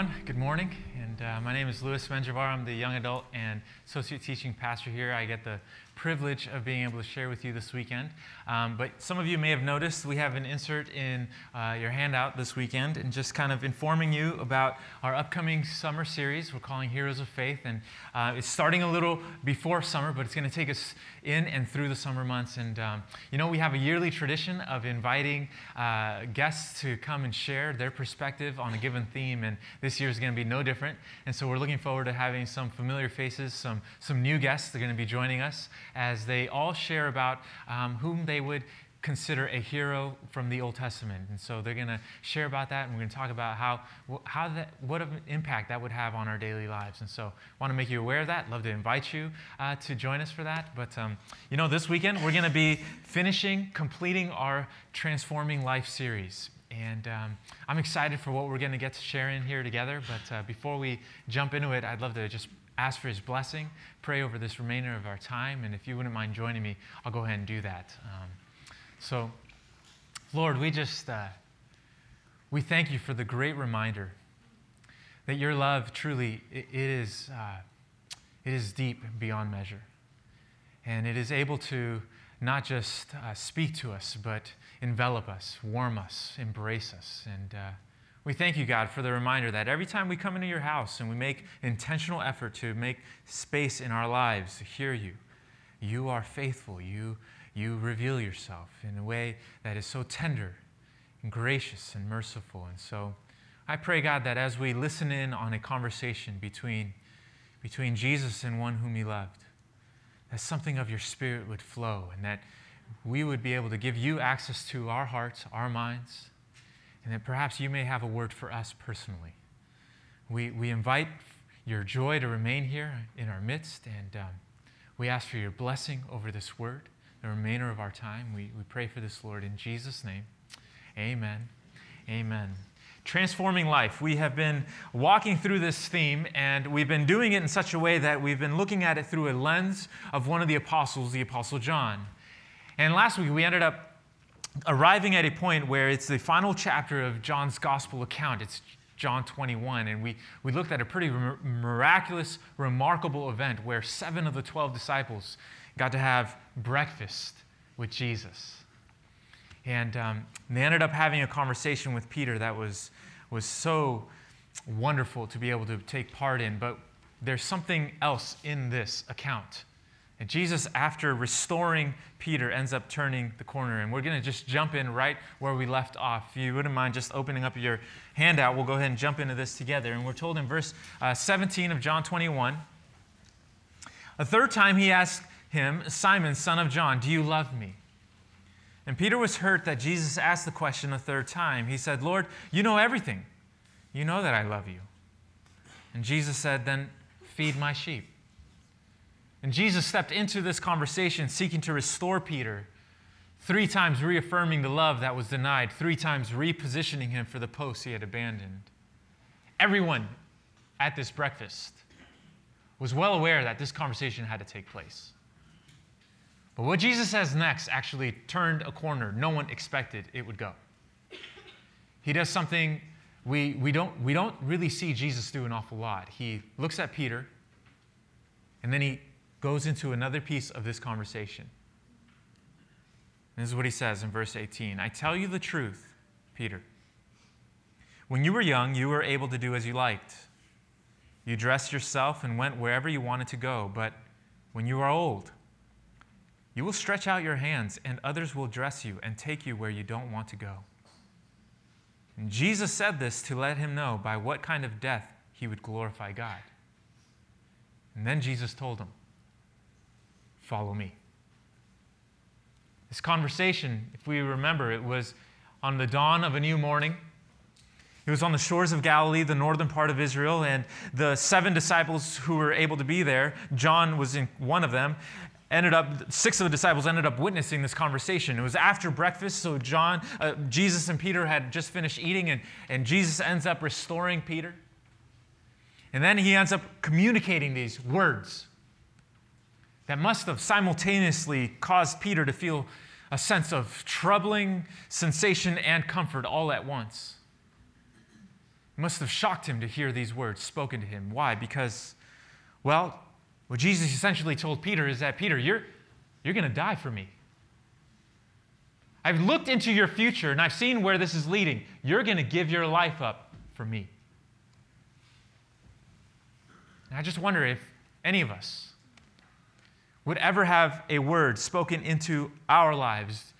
everyone. Good morning. And uh, my name is Louis Menjivar. I'm the young adult and associate teaching pastor here. I get the privilege of being able to share with you this weekend. Um, but some of you may have noticed we have an insert in uh, your handout this weekend and just kind of informing you about our upcoming summer series we're calling Heroes of Faith. And uh, it's starting a little before summer, but it's going to take us in and through the summer months. And um, you know, we have a yearly tradition of inviting uh, guests to come and share their perspective on a given theme. And this year is going to be no different. And so we're looking forward to having some familiar faces, some, some new guests that are going to be joining us as they all share about um, whom they would consider a hero from the Old Testament. And so they're going to share about that, and we're going to talk about how, how that, what an impact that would have on our daily lives. And so I want to make you aware of that. Love to invite you uh, to join us for that. But, um, you know, this weekend we're going to be finishing, completing our Transforming Life series. And um, I'm excited for what we're going to get to share in here together. But uh, before we jump into it, I'd love to just ask for his blessing, pray over this remainder of our time. And if you wouldn't mind joining me, I'll go ahead and do that. Um, so, Lord, we just, uh, we thank you for the great reminder that your love truly, it, it is, uh, it is deep beyond measure. And it is able to not just uh, speak to us, but envelop us, warm us, embrace us. And uh, we thank you, God, for the reminder that every time we come into your house and we make intentional effort to make space in our lives to hear you, you are faithful. You, you reveal yourself in a way that is so tender and gracious and merciful. And so I pray, God, that as we listen in on a conversation between, between Jesus and one whom he loved, that something of your spirit would flow and that we would be able to give you access to our hearts, our minds, and that perhaps you may have a word for us personally. We, we invite your joy to remain here in our midst, and um, we ask for your blessing over this word, the remainder of our time. We, we pray for this, Lord, in Jesus' name. Amen. Amen. Transforming life. We have been walking through this theme, and we've been doing it in such a way that we've been looking at it through a lens of one of the apostles, the Apostle John. And last week we ended up arriving at a point where it's the final chapter of John's gospel account. It's John 21, and we, we looked at a pretty miraculous, remarkable event where seven of the 12 disciples got to have breakfast with Jesus. And um, they ended up having a conversation with Peter that was, was so wonderful to be able to take part in. But there's something else in this account and Jesus, after restoring Peter, ends up turning the corner. And we're going to just jump in right where we left off. If you wouldn't mind just opening up your handout, we'll go ahead and jump into this together. And we're told in verse uh, 17 of John 21 A third time he asked him, Simon, son of John, do you love me? And Peter was hurt that Jesus asked the question a third time. He said, Lord, you know everything. You know that I love you. And Jesus said, Then feed my sheep. And Jesus stepped into this conversation seeking to restore Peter, three times reaffirming the love that was denied, three times repositioning him for the post he had abandoned. Everyone at this breakfast was well aware that this conversation had to take place. But what Jesus says next actually turned a corner no one expected it would go. He does something we, we, don't, we don't really see Jesus do an awful lot. He looks at Peter, and then he goes into another piece of this conversation. this is what he says in verse 18 I tell you the truth, Peter. When you were young, you were able to do as you liked. You dressed yourself and went wherever you wanted to go. But when you are old, you will stretch out your hands, and others will dress you and take you where you don't want to go. And Jesus said this to let him know by what kind of death he would glorify God. And then Jesus told him, Follow me. This conversation, if we remember, it was on the dawn of a new morning. It was on the shores of Galilee, the northern part of Israel, and the seven disciples who were able to be there, John was in one of them, ended up six of the disciples ended up witnessing this conversation it was after breakfast so john uh, jesus and peter had just finished eating and, and jesus ends up restoring peter and then he ends up communicating these words that must have simultaneously caused Peter to feel a sense of troubling sensation and comfort all at once. It must have shocked him to hear these words spoken to him. Why? Because, well, what Jesus essentially told Peter is that, Peter, you're, you're going to die for me. I've looked into your future and I've seen where this is leading. You're going to give your life up for me. And I just wonder if any of us would ever have a word spoken into our lives,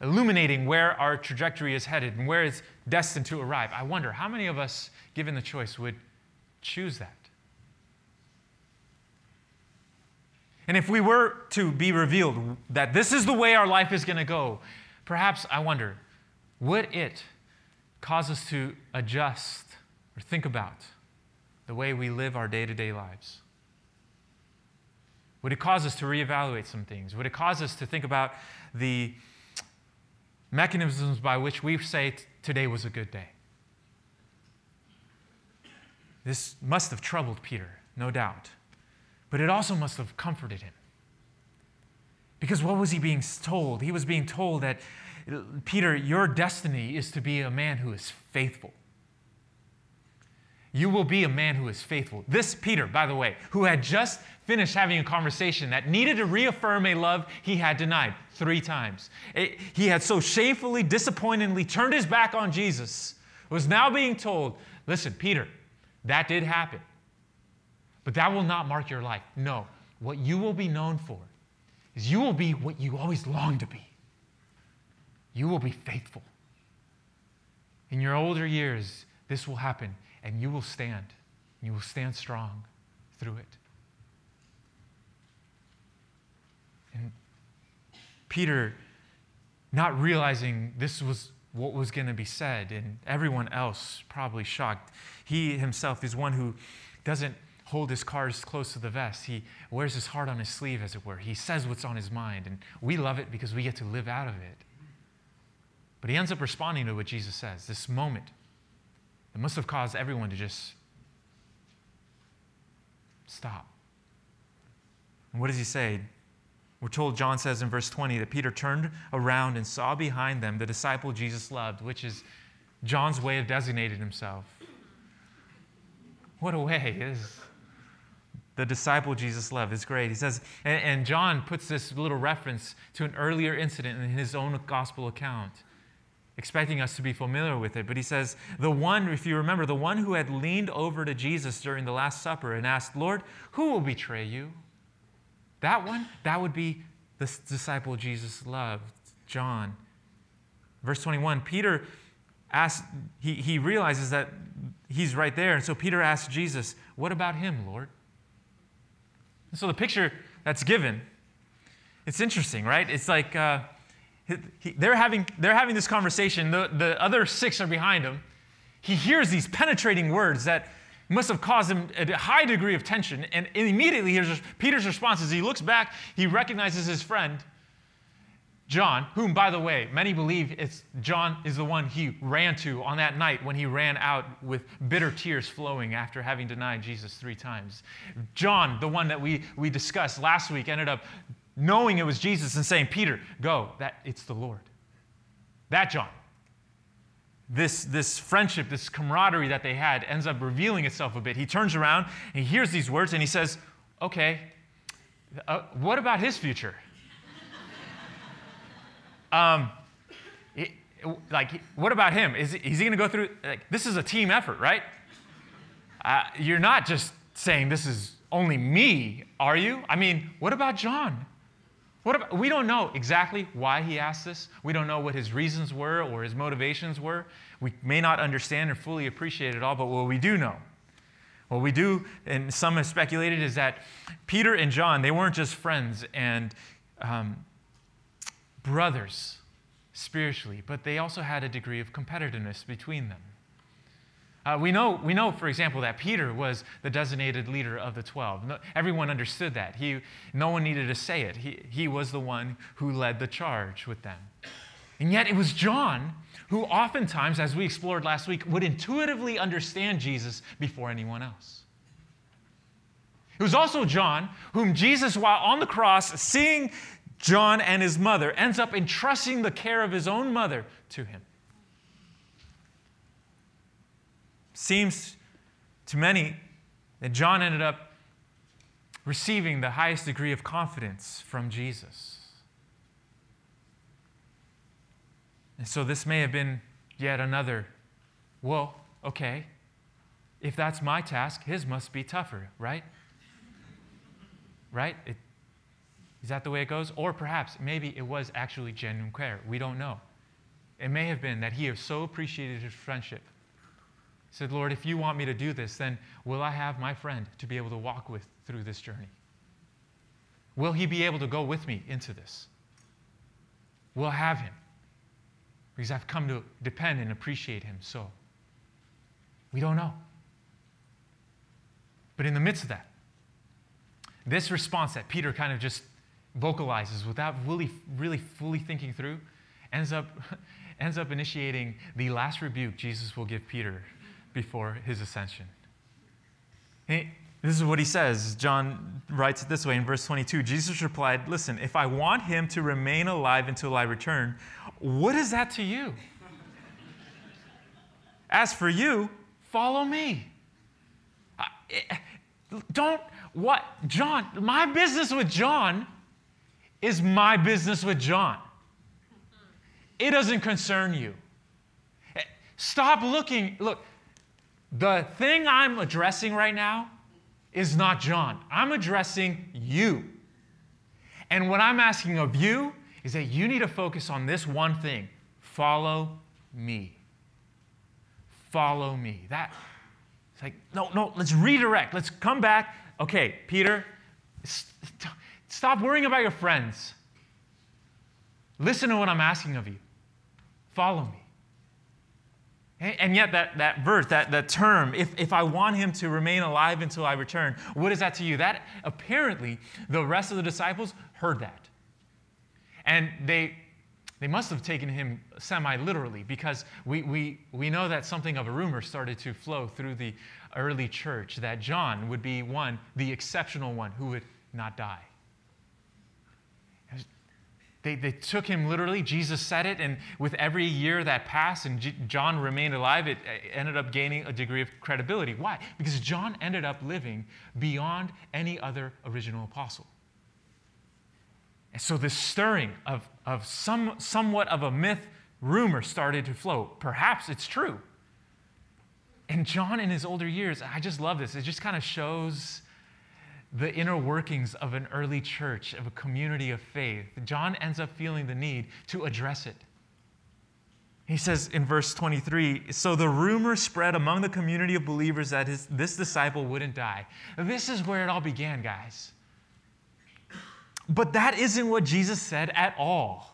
illuminating where our trajectory is headed and where it's destined to arrive. I wonder how many of us, given the choice, would choose that? And if we were to be revealed that this is the way our life is going to go, perhaps I wonder, would it cause us to adjust or think about the way we live our day to day lives? Would it cause us to reevaluate some things? Would it cause us to think about the mechanisms by which we say today was a good day? This must have troubled Peter, no doubt, but it also must have comforted him. Because what was he being told? He was being told that, Peter, your destiny is to be a man who is faithful. You will be a man who is faithful. This Peter, by the way, who had just finished having a conversation that needed to reaffirm a love he had denied three times. It, he had so shamefully, disappointingly turned his back on Jesus, was now being told, listen, Peter, that did happen, but that will not mark your life. No, what you will be known for is you will be what you always longed to be. You will be faithful. In your older years, this will happen, and you will stand. You will stand strong through it. And Peter, not realizing this was what was going to be said, and everyone else probably shocked. He himself is one who doesn't hold his cards close to the vest. He wears his heart on his sleeve, as it were. He says what's on his mind, and we love it because we get to live out of it. But he ends up responding to what Jesus says, this moment that must have caused everyone to just stop. And what does he say? We're told, John says in verse 20, that Peter turned around and saw behind them the disciple Jesus loved, which is John's way of designating himself. What a way is the disciple Jesus loved. is great. He says, and, and John puts this little reference to an earlier incident in his own gospel account expecting us to be familiar with it. But he says, the one, if you remember, the one who had leaned over to Jesus during the Last Supper and asked, Lord, who will betray you? That one, that would be the disciple Jesus loved, John. Verse 21, Peter asks, he, he realizes that he's right there. And so Peter asks Jesus, What about him, Lord? And so the picture that's given, it's interesting, right? It's like uh, he, they're, having, they're having this conversation. The, the other six are behind him. He hears these penetrating words that must have caused him a high degree of tension. And immediately, here's Peter's response as he looks back, he recognizes his friend, John, whom, by the way, many believe it's John is the one he ran to on that night when he ran out with bitter tears flowing after having denied Jesus three times. John, the one that we, we discussed last week, ended up knowing it was Jesus and saying, Peter, go, that it's the Lord. That John this, this friendship, this camaraderie that they had ends up revealing itself a bit. He turns around and he hears these words and he says, Okay, uh, what about his future? um, it, like, what about him? Is, is he going to go through? Like, this is a team effort, right? Uh, you're not just saying this is only me, are you? I mean, what about John? About, we don't know exactly why he asked this. We don't know what his reasons were or his motivations were. We may not understand or fully appreciate it all, but what we do know, what we do, and some have speculated, is that Peter and John, they weren't just friends and um, brothers spiritually, but they also had a degree of competitiveness between them. Uh, we, know, we know, for example, that Peter was the designated leader of the 12. No, everyone understood that. He, no one needed to say it. He, he was the one who led the charge with them. And yet it was John who, oftentimes, as we explored last week, would intuitively understand Jesus before anyone else. It was also John whom Jesus, while on the cross, seeing John and his mother, ends up entrusting the care of his own mother to him. Seems to many that John ended up receiving the highest degree of confidence from Jesus. And so this may have been yet another, well, okay, if that's my task, his must be tougher, right? Right? It, is that the way it goes? Or perhaps maybe it was actually genuine care. We don't know. It may have been that he so appreciated his friendship. He said, Lord, if you want me to do this, then will I have my friend to be able to walk with through this journey? Will he be able to go with me into this? We'll have him? Because I've come to depend and appreciate him so. We don't know. But in the midst of that, this response that Peter kind of just vocalizes without really, really fully thinking through ends up, ends up initiating the last rebuke Jesus will give Peter before his ascension. He, this is what he says. John writes it this way in verse 22 Jesus replied, Listen, if I want him to remain alive until I return, what is that to you? As for you, follow me. Eh, don't, what? John, my business with John is my business with John. It doesn't concern you. Eh, stop looking. Look, the thing I'm addressing right now is not John. I'm addressing you. And what I'm asking of you is that you need to focus on this one thing follow me. Follow me. That, it's like, no, no, let's redirect. Let's come back. Okay, Peter, st- stop worrying about your friends. Listen to what I'm asking of you. Follow me. And yet, that, that verse, that, that term, if, if I want him to remain alive until I return, what is that to you? That apparently the rest of the disciples heard that. And they, they must have taken him semi literally because we, we, we know that something of a rumor started to flow through the early church that John would be one, the exceptional one, who would not die. They, they took him literally. Jesus said it, and with every year that passed and G- John remained alive, it ended up gaining a degree of credibility. Why? Because John ended up living beyond any other original apostle. And so this stirring of, of some, somewhat of a myth rumor started to flow. Perhaps it's true. And John, in his older years, I just love this. It just kind of shows the inner workings of an early church, of a community of faith. John ends up feeling the need to address it. He says in verse 23 So the rumor spread among the community of believers that his, this disciple wouldn't die. This is where it all began, guys. But that isn't what Jesus said at all.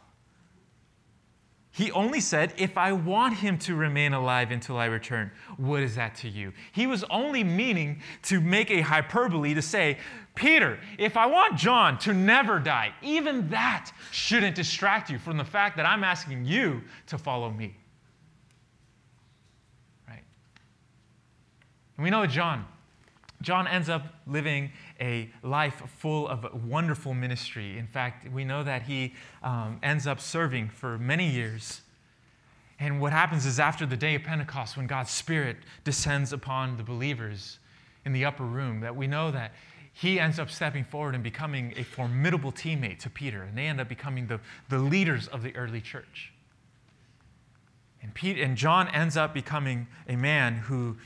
He only said, If I want him to remain alive until I return, what is that to you? He was only meaning to make a hyperbole to say, Peter, if I want John to never die, even that shouldn't distract you from the fact that I'm asking you to follow me. Right? And we know John. John ends up living a life full of wonderful ministry. In fact, we know that he um, ends up serving for many years. And what happens is after the day of Pentecost, when God's Spirit descends upon the believers in the upper room, that we know that he ends up stepping forward and becoming a formidable teammate to Peter, and they end up becoming the, the leaders of the early church. And, Pete, and John ends up becoming a man who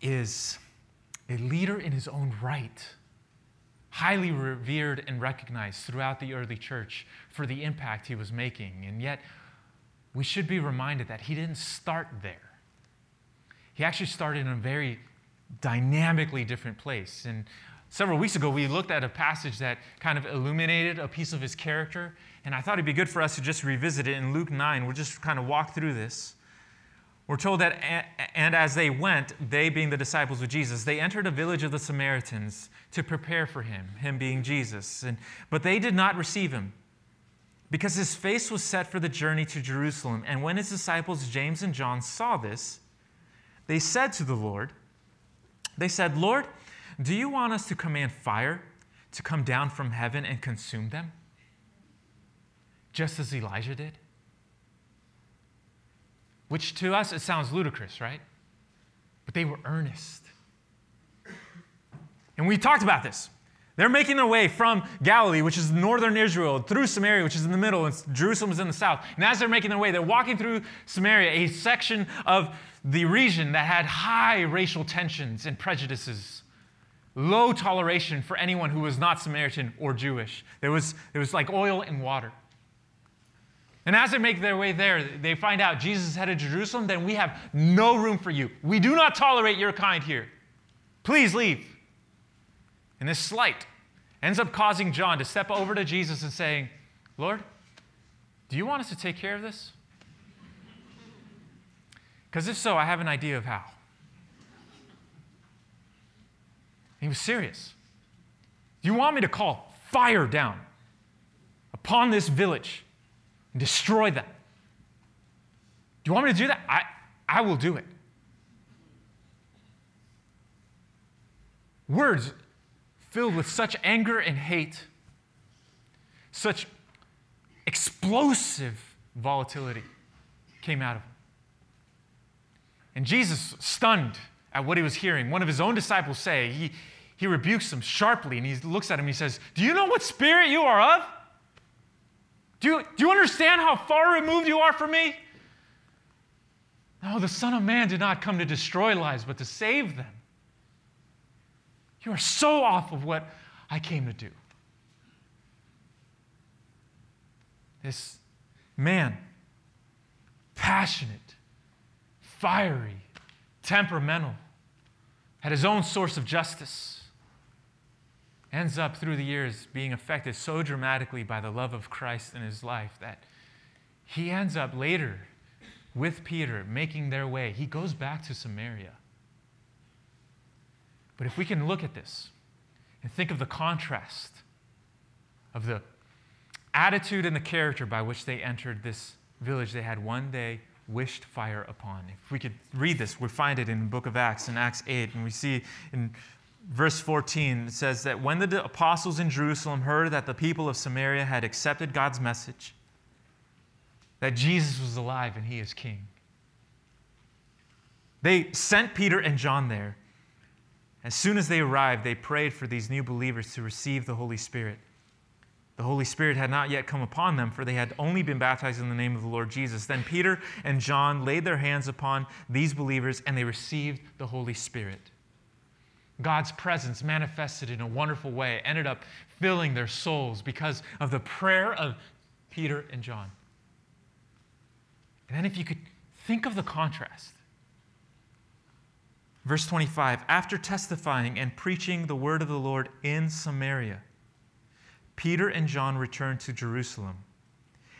is a leader in his own right highly revered and recognized throughout the early church for the impact he was making. And yet, we should be reminded that he didn't start there. He actually started in a very dynamically different place. And several weeks ago, we looked at a passage that kind of illuminated a piece of his character. And I thought it'd be good for us to just revisit it in Luke 9. We'll just kind of walk through this. We're told that, and as they went, they being the disciples of Jesus, they entered a village of the Samaritans to prepare for him, him being Jesus. And, but they did not receive him because his face was set for the journey to Jerusalem. And when his disciples, James and John, saw this, they said to the Lord, They said, Lord, do you want us to command fire to come down from heaven and consume them? Just as Elijah did? Which to us, it sounds ludicrous, right? but they were earnest. And we talked about this. They're making their way from Galilee, which is northern Israel, through Samaria, which is in the middle, and Jerusalem is in the south. And as they're making their way, they're walking through Samaria, a section of the region that had high racial tensions and prejudices, low toleration for anyone who was not Samaritan or Jewish. There was, there was like oil and water. And as they make their way there, they find out Jesus is headed to Jerusalem, then we have no room for you. We do not tolerate your kind here. Please leave. And this slight ends up causing John to step over to Jesus and saying, Lord, do you want us to take care of this? Because if so, I have an idea of how. He was serious. Do you want me to call fire down upon this village destroy them? Do you want me to do that? I, I will do it. Words filled with such anger and hate, such explosive volatility came out of him. And Jesus, stunned at what he was hearing, one of his own disciples say, he, he rebukes him sharply and he looks at him and he says, Do you know what spirit you are of? Do you, do you understand how far removed you are from me? No, the Son of Man did not come to destroy lives, but to save them. You are so off of what I came to do. This man, passionate, fiery, temperamental, had his own source of justice, ends up through the years being affected so dramatically by the love of Christ in his life that he ends up later with Peter making their way. He goes back to Samaria. But if we can look at this and think of the contrast of the attitude and the character by which they entered this village they had one day wished fire upon. If we could read this, we find it in the book of Acts, in Acts 8, and we see in verse 14, it says that when the apostles in Jerusalem heard that the people of Samaria had accepted God's message, that Jesus was alive and he is king, they sent Peter and John there as soon as they arrived, they prayed for these new believers to receive the Holy Spirit. The Holy Spirit had not yet come upon them, for they had only been baptized in the name of the Lord Jesus. Then Peter and John laid their hands upon these believers, and they received the Holy Spirit. God's presence manifested in a wonderful way ended up filling their souls because of the prayer of Peter and John. And then, if you could think of the contrast Verse 25 After testifying and preaching the word of the Lord in Samaria, Peter and John returned to Jerusalem,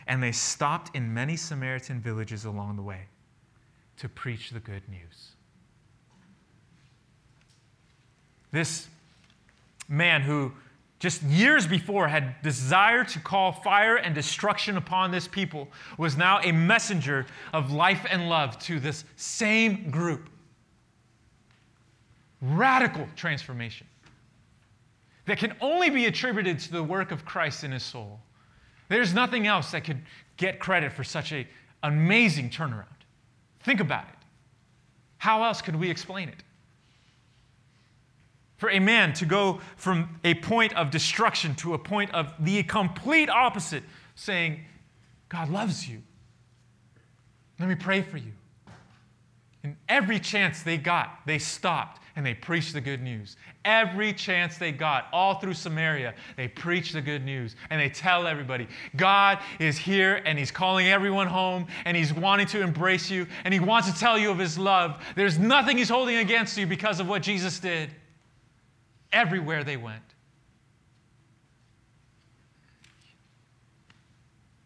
and they stopped in many Samaritan villages along the way to preach the good news. This man who just years before had desired to call fire and destruction upon this people was now a messenger of life and love to this same group Radical transformation that can only be attributed to the work of Christ in his soul. There's nothing else that could get credit for such an amazing turnaround. Think about it. How else could we explain it? For a man to go from a point of destruction to a point of the complete opposite, saying, God loves you. Let me pray for you. And every chance they got, they stopped and they preached the good news. Every chance they got, all through Samaria, they preached the good news and they tell everybody God is here and He's calling everyone home and He's wanting to embrace you and He wants to tell you of His love. There's nothing He's holding against you because of what Jesus did. Everywhere they went.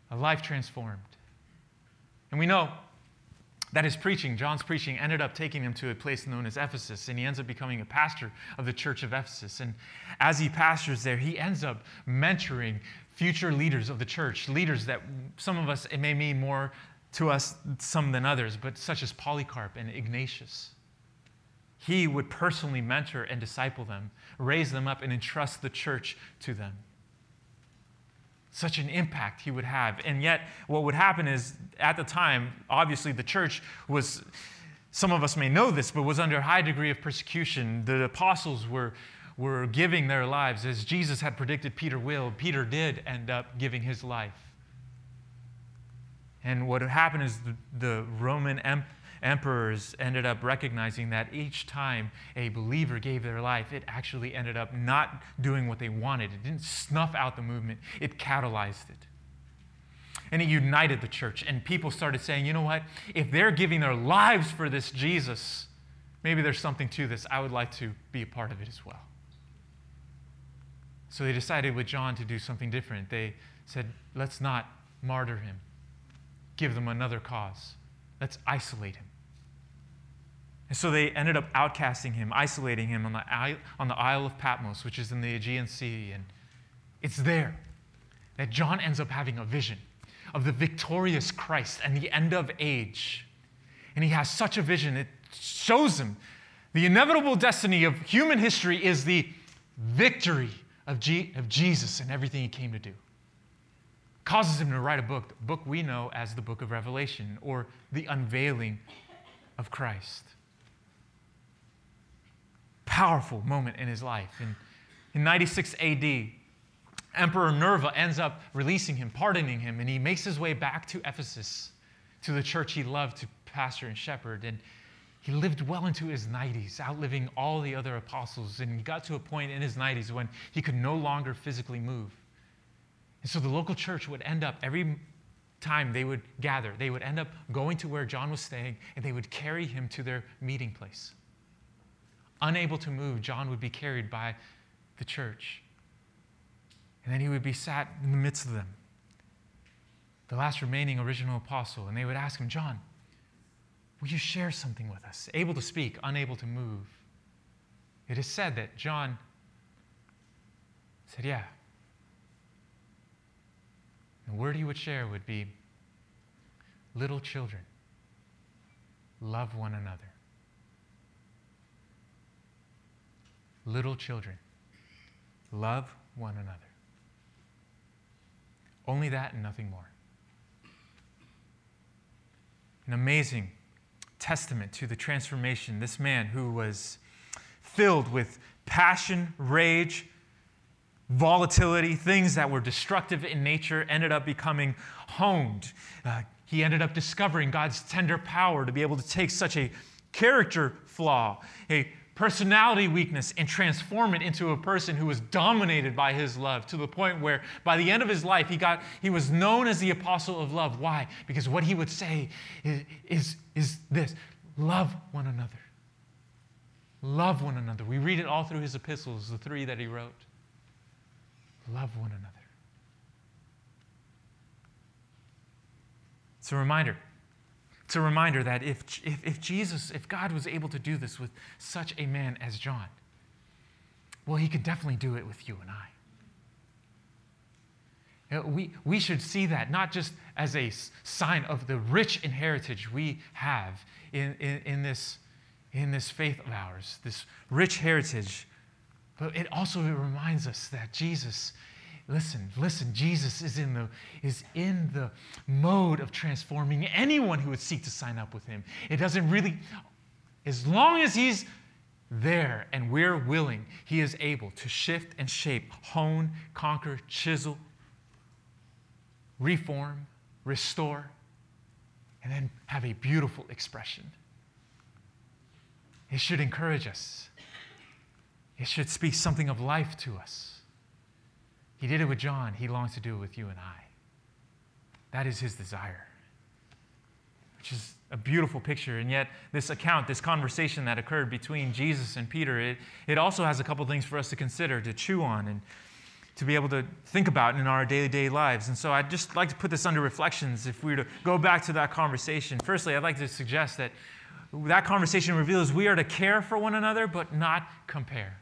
A life transformed. And we know that his preaching, John's preaching, ended up taking him to a place known as Ephesus, and he ends up becoming a pastor of the church of Ephesus. And as he pastors there, he ends up mentoring future leaders of the church, leaders that some of us, it may mean more to us some than others, but such as Polycarp and Ignatius. He would personally mentor and disciple them, raise them up, and entrust the church to them such an impact he would have. And yet, what would happen is, at the time, obviously, the church was some of us may know this, but was under a high degree of persecution. The apostles were, were giving their lives. As Jesus had predicted Peter will, Peter did end up giving his life. And what happened is the, the Roman em- emperors ended up recognizing that each time a believer gave their life, it actually ended up not doing what they wanted. It didn't snuff out the movement, it catalyzed it. And it united the church. And people started saying, you know what? If they're giving their lives for this Jesus, maybe there's something to this. I would like to be a part of it as well. So they decided with John to do something different. They said, let's not martyr him, give them another cause. Let's isolate him. And so they ended up outcasting him, isolating him on the, on the Isle of Patmos, which is in the Aegean Sea. And it's there that John ends up having a vision of the victorious Christ and the end of age. And he has such a vision, it shows him the inevitable destiny of human history is the victory of, G- of Jesus and everything he came to do. Causes him to write a book, the book we know as the book of Revelation or the unveiling of Christ. Powerful moment in his life. In, in 96 AD, Emperor Nerva ends up releasing him, pardoning him, and he makes his way back to Ephesus, to the church he loved to pastor and shepherd. And he lived well into his 90s, outliving all the other apostles. And he got to a point in his 90s when he could no longer physically move. And so the local church would end up, every time they would gather, they would end up going to where John was staying and they would carry him to their meeting place. Unable to move, John would be carried by the church. And then he would be sat in the midst of them, the last remaining original apostle, and they would ask him, John, will you share something with us? Able to speak, unable to move. It is said that John said, Yeah. The word he would share would be little children, love one another. Little children, love one another. Only that and nothing more. An amazing testament to the transformation. This man who was filled with passion, rage, volatility, things that were destructive in nature, ended up becoming honed. Uh, he ended up discovering God's tender power to be able to take such a character flaw, a personality weakness and transform it into a person who was dominated by his love to the point where by the end of his life he got he was known as the apostle of love. Why? Because what he would say is, is, is this love one another. Love one another. We read it all through his epistles the three that he wrote. Love one another. It's a reminder it's a reminder that if, if, if Jesus, if God was able to do this with such a man as John, well, he could definitely do it with you and I. We, we should see that not just as a sign of the rich inheritance we have in, in, in, this, in this faith of ours, this rich heritage, but it also reminds us that Jesus Listen, listen, Jesus is in the, is in the mode of transforming anyone who would seek to sign up with him. It doesn't really, as long as he's there and we're willing, he is able to shift and shape, hone, conquer, chisel, reform, restore, and then have a beautiful expression. It should encourage us. It should speak something of life to us. He did it with John. He longs to do it with you and I. That is his desire, which is a beautiful picture. And yet, this account, this conversation that occurred between Jesus and Peter, it, it also has a couple things for us to consider, to chew on, and to be able to think about in our daily day lives. And so I'd just like to put this under reflections if we were to go back to that conversation. Firstly, I'd like to suggest that that conversation reveals we are to care for one another, but not compare.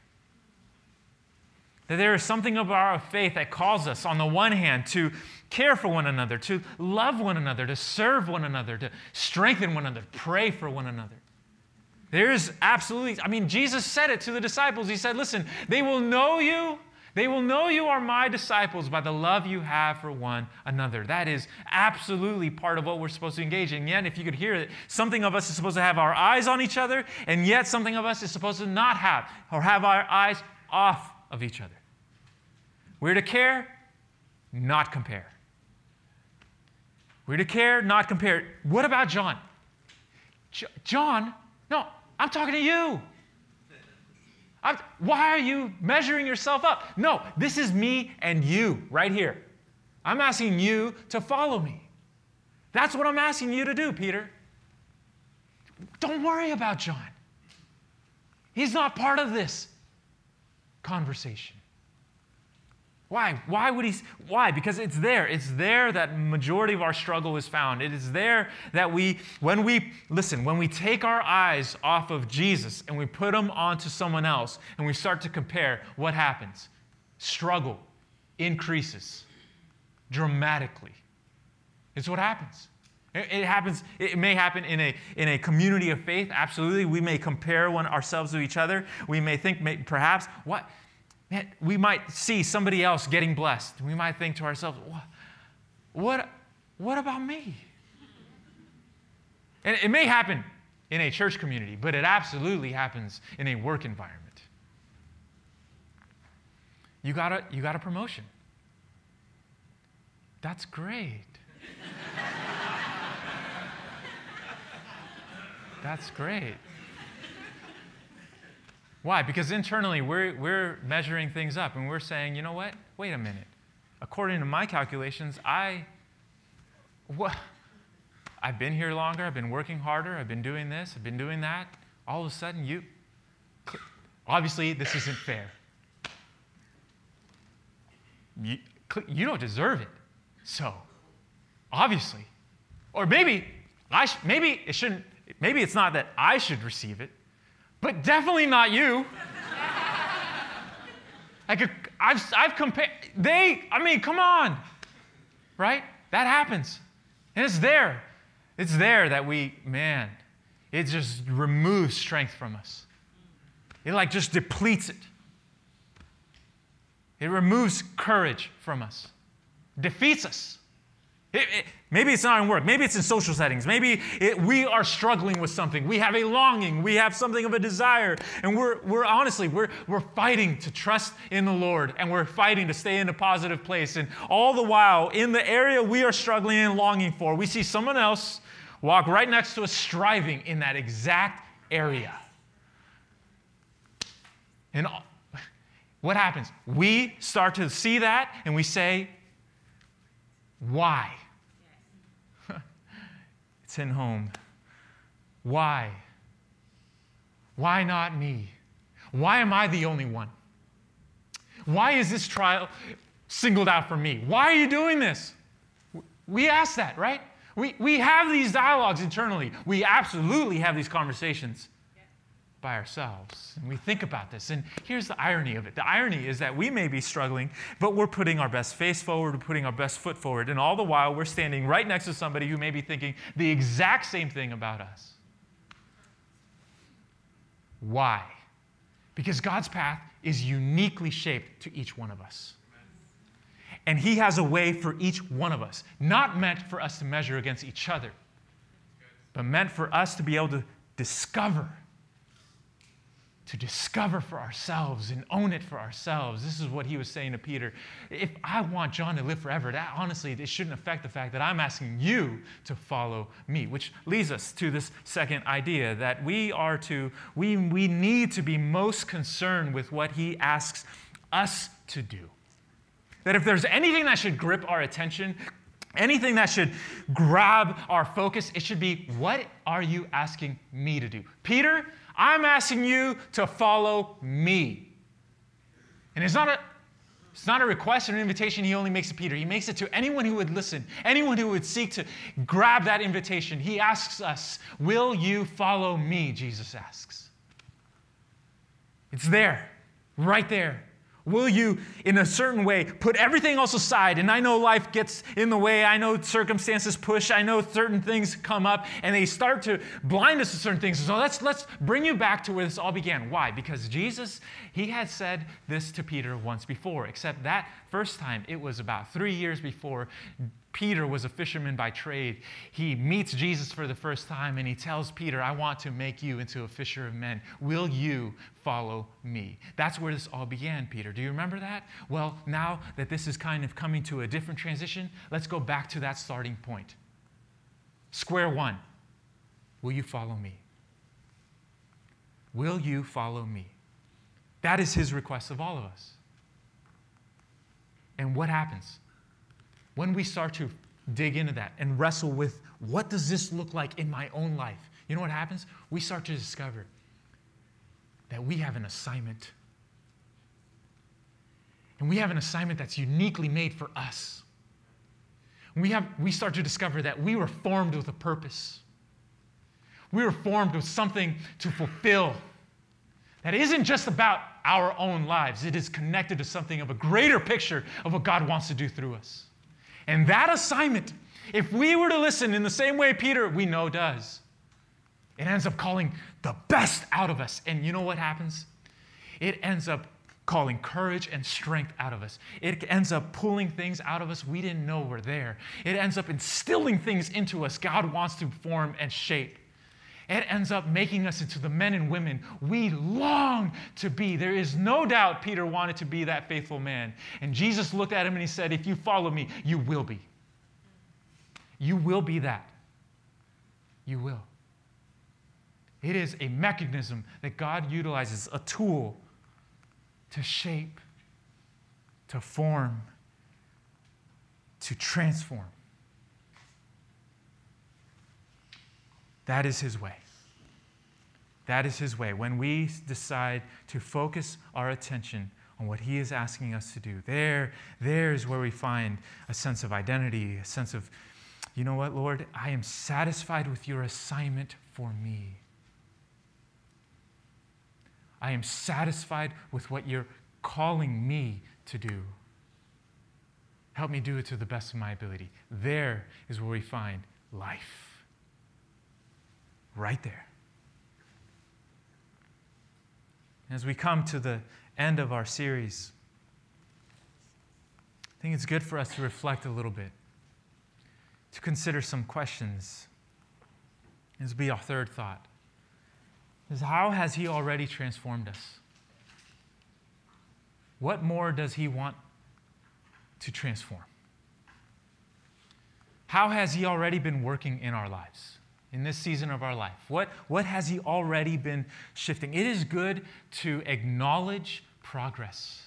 That there is something about our faith that calls us, on the one hand, to care for one another, to love one another, to serve one another, to strengthen one another, pray for one another. There is absolutely, I mean, Jesus said it to the disciples. He said, Listen, they will know you, They will know you are my disciples by the love you have for one another. That is absolutely part of what we're supposed to engage in. Yet, if you could hear it, something of us is supposed to have our eyes on each other, and yet something of us is supposed to not have, or have our eyes off of each other. We're to care, not compare. We're to care, not compare. What about John? J- John, no, I'm talking to you. I'm, why are you measuring yourself up? No, this is me and you right here. I'm asking you to follow me. That's what I'm asking you to do, Peter. Don't worry about John. He's not part of this conversation. Why? Why would he? Why? Because it's there. It's there that majority of our struggle is found. It is there that we, when we, listen, when we take our eyes off of Jesus and we put them onto someone else and we start to compare, what happens? Struggle increases dramatically. It's what happens. It, happens, it may happen in a, in a community of faith, absolutely. We may compare one ourselves to each other. We may think, may, perhaps, what? Man, we might see somebody else getting blessed. We might think to ourselves, what, what, what about me? And it may happen in a church community, but it absolutely happens in a work environment. You got a, you got a promotion. That's great. That's great. Why? Because internally we're, we're measuring things up and we're saying, you know what? Wait a minute. According to my calculations, I, what? I've been here longer, I've been working harder, I've been doing this, I've been doing that. All of a sudden, you, obviously, this isn't fair. You, you don't deserve it. So, obviously, or maybe I sh- maybe it shouldn't. Maybe it's not that I should receive it but definitely not you. like, I've, I've compared, they, I mean, come on, right? That happens. And it's there. It's there that we, man, it just removes strength from us. It like just depletes it. It removes courage from us, defeats us. It, it, maybe it's not in work. Maybe it's in social settings. Maybe it, we are struggling with something. We have a longing. We have something of a desire. And we're, we're honestly, we're, we're fighting to trust in the Lord and we're fighting to stay in a positive place. And all the while, in the area we are struggling and longing for, we see someone else walk right next to us striving in that exact area. And what happens? We start to see that and we say, why? it's in home. Why? Why not me? Why am I the only one? Why is this trial singled out for me? Why are you doing this? We ask that, right? We, we have these dialogues internally. We absolutely have these conversations by ourselves. And we think about this. And here's the irony of it the irony is that we may be struggling, but we're putting our best face forward, we're putting our best foot forward. And all the while, we're standing right next to somebody who may be thinking the exact same thing about us. Why? Because God's path is uniquely shaped to each one of us. And He has a way for each one of us, not meant for us to measure against each other, but meant for us to be able to discover to discover for ourselves and own it for ourselves. This is what he was saying to Peter. If I want John to live forever, that honestly, it shouldn't affect the fact that I'm asking you to follow me, which leads us to this second idea that we are to, we, we need to be most concerned with what he asks us to do. That if there's anything that should grip our attention, anything that should grab our focus, it should be what are you asking me to do? Peter, I'm asking you to follow me. And it's not a it's not a request or an invitation he only makes to Peter. He makes it to anyone who would listen, anyone who would seek to grab that invitation. He asks us, Will you follow me? Jesus asks. It's there, right there. Will you, in a certain way, put everything else aside? And I know life gets in the way. I know circumstances push. I know certain things come up and they start to blind us to certain things. So let's, let's bring you back to where this all began. Why? Because Jesus, he had said this to Peter once before, except that first time, it was about three years before Peter was a fisherman by trade. He meets Jesus for the first time and he tells Peter, I want to make you into a fisher of men. Will you follow me? That's where this all began, Peter. Do you remember that? Well, now that this is kind of coming to a different transition, let's go back to that starting point. Square one Will you follow me? Will you follow me? That is his request of all of us. And what happens? When we start to dig into that and wrestle with what does this look like in my own life, you know what happens? We start to discover that we have an assignment. And we have an assignment that's uniquely made for us. We, have, we start to discover that we were formed with a purpose. We were formed with something to fulfill that isn't just about our own lives, it is connected to something of a greater picture of what God wants to do through us. And that assignment, if we were to listen in the same way Peter, we know does, it ends up calling the best out of us. And you know what happens? It ends up calling courage and strength out of us. It ends up pulling things out of us we didn't know were there. It ends up instilling things into us God wants to form and shape. It ends up making us into the men and women we long to be. There is no doubt Peter wanted to be that faithful man. And Jesus looked at him and he said, If you follow me, you will be. You will be that. You will. It is a mechanism that God utilizes, a tool to shape, to form, to transform. That is His way. That is His way. When we decide to focus our attention on what He is asking us to do, there, there is where we find a sense of identity, a sense of, you know what, Lord, I am satisfied with your assignment for me. I am satisfied with what you're calling me to do. Help me do it to the best of my ability. There is where we find life right there. As we come to the end of our series, I think it's good for us to reflect a little bit, to consider some questions. This will be our third thought. Is how has He already transformed us? What more does He want to transform? How has He already been working in our lives? In this season of our life? What, what has He already been shifting? It is good to acknowledge progress.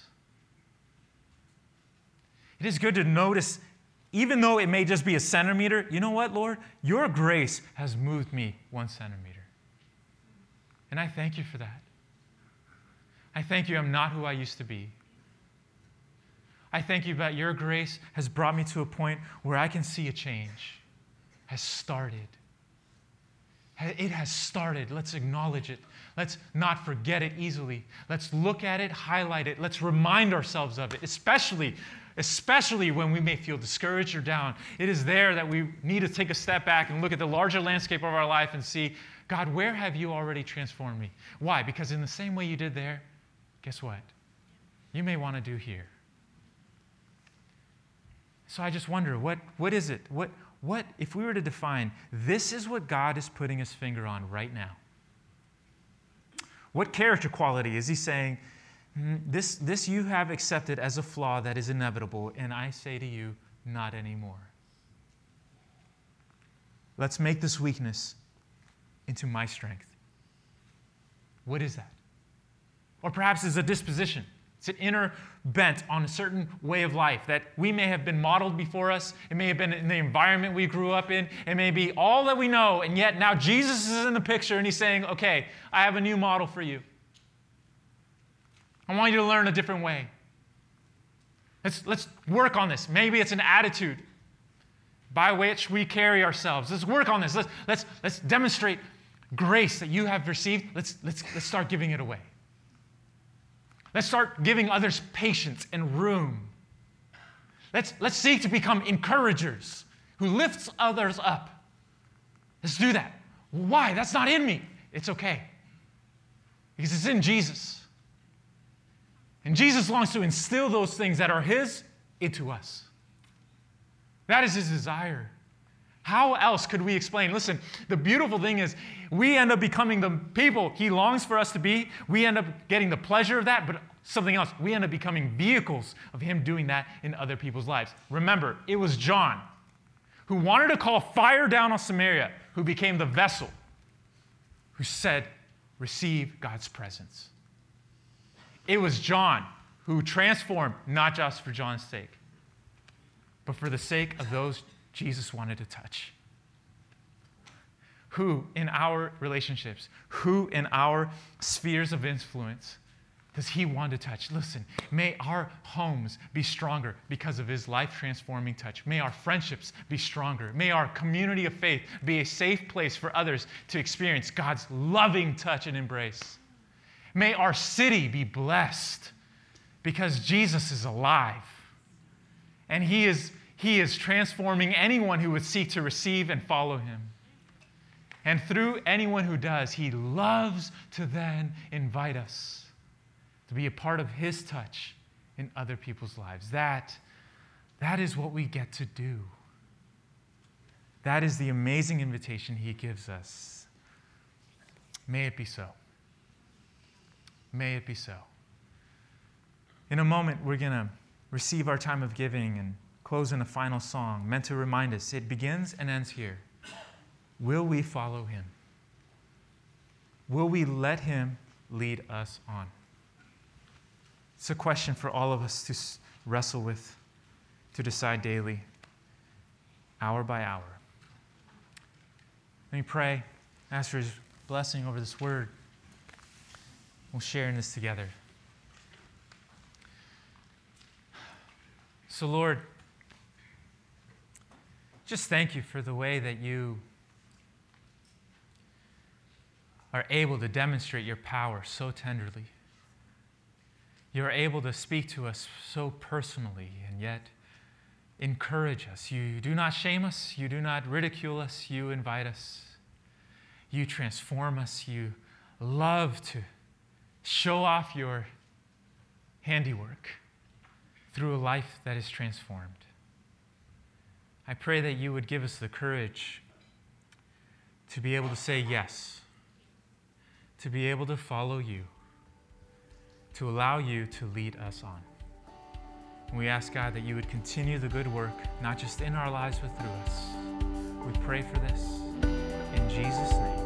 It is good to notice, even though it may just be a centimeter, you know what, Lord? Your grace has moved me one centimeter. And I thank you for that. I thank you, I'm not who I used to be. I thank you that your grace has brought me to a point where I can see a change, has started. It has started. Let's acknowledge it. Let's not forget it easily. Let's look at it, highlight it. Let's remind ourselves of it, especially, especially when we may feel discouraged or down. It is there that we need to take a step back and look at the larger landscape of our life and see, God, where have you already transformed me? Why? Because in the same way you did there, guess what? You may want to do here. So I just wonder, what, what is it? What, what, if we were to define, this is what God is putting his finger on right now? What character quality is he saying, hmm, this, this you have accepted as a flaw that is inevitable, and I say to you, not anymore? Let's make this weakness into my strength. What is that? Or perhaps it's a disposition. It's an inner bent on a certain way of life that we may have been modeled before us. It may have been in the environment we grew up in. It may be all that we know. And yet now Jesus is in the picture and he's saying, okay, I have a new model for you. I want you to learn a different way. Let's, let's work on this. Maybe it's an attitude by which we carry ourselves. Let's work on this. Let's, let's, let's demonstrate grace that you have received. Let's, let's, let's start giving it away. Let's start giving others patience and room. Let's, let's seek to become encouragers who lifts others up. Let's do that. Why? That's not in me. It's okay. Because it's in Jesus. And Jesus longs to instill those things that are His into us. That is His desire. How else could we explain? Listen, the beautiful thing is we end up becoming the people He longs for us to be. We end up getting the pleasure of that, but something else. We end up becoming vehicles of Him doing that in other people's lives. Remember, it was John who wanted to call fire down on Samaria who became the vessel who said, Receive God's presence. It was John who transformed, not just for John's sake, but for the sake of those Jesus wanted to touch. Who in our relationships, who in our spheres of influence does he want to touch? Listen, may our homes be stronger because of his life transforming touch. May our friendships be stronger. May our community of faith be a safe place for others to experience God's loving touch and embrace. May our city be blessed because Jesus is alive and he is, he is transforming anyone who would seek to receive and follow him. And through anyone who does, he loves to then invite us to be a part of His touch in other people's lives. That, that is what we get to do. That is the amazing invitation He gives us. May it be so. May it be so. In a moment, we're going to receive our time of giving and close in a final song meant to remind us it begins and ends here. Will we follow Him? Will we let Him lead us on? It's a question for all of us to wrestle with, to decide daily, hour by hour. Let me pray, ask for his blessing over this word. We'll share in this together. So, Lord, just thank you for the way that you are able to demonstrate your power so tenderly. You're able to speak to us so personally and yet encourage us. You do not shame us, you do not ridicule us, you invite us. You transform us, you love to show off your handiwork through a life that is transformed. I pray that you would give us the courage to be able to say yes, to be able to follow you to allow you to lead us on. And we ask, God, that you would continue the good work, not just in our lives, but through us. We pray for this in Jesus' name.